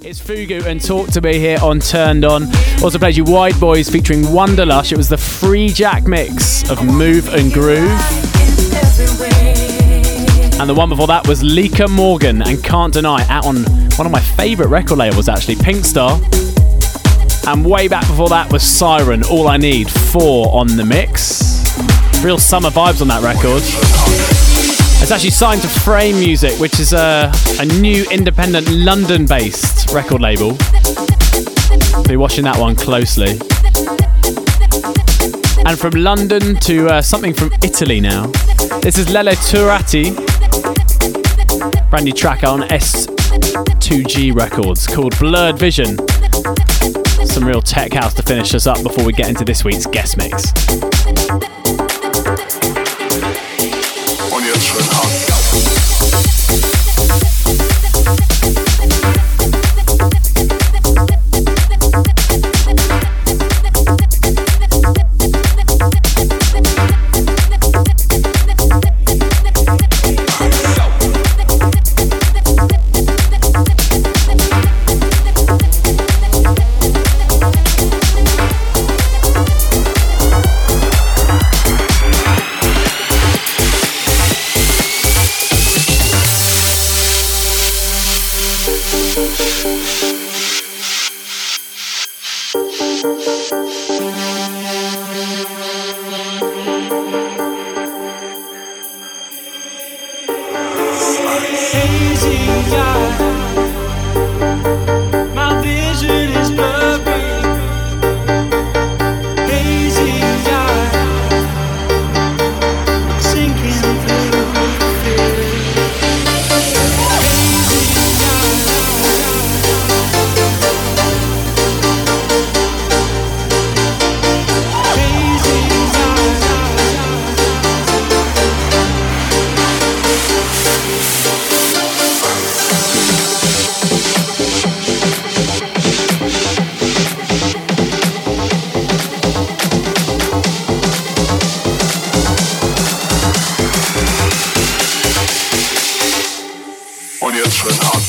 It's Fugu and Talk to Me here on Turned On. Also played you White Boys featuring Wonderlush. It was the free jack mix of Move and Groove. And the one before that was Lika Morgan and Can't Deny out on one of my favourite record labels actually, Pink Star. And way back before that was Siren, All I Need, 4 on the mix. Real summer vibes on that record. It's actually signed to Frame Music, which is a, a new independent London based record label. Be watching that one closely. And from London to uh, something from Italy now. This is Lele Turatti, brand new track on S2G Records called Blurred Vision. Some real tech house to finish us up before we get into this week's guest mix. Hazy eyes open heart.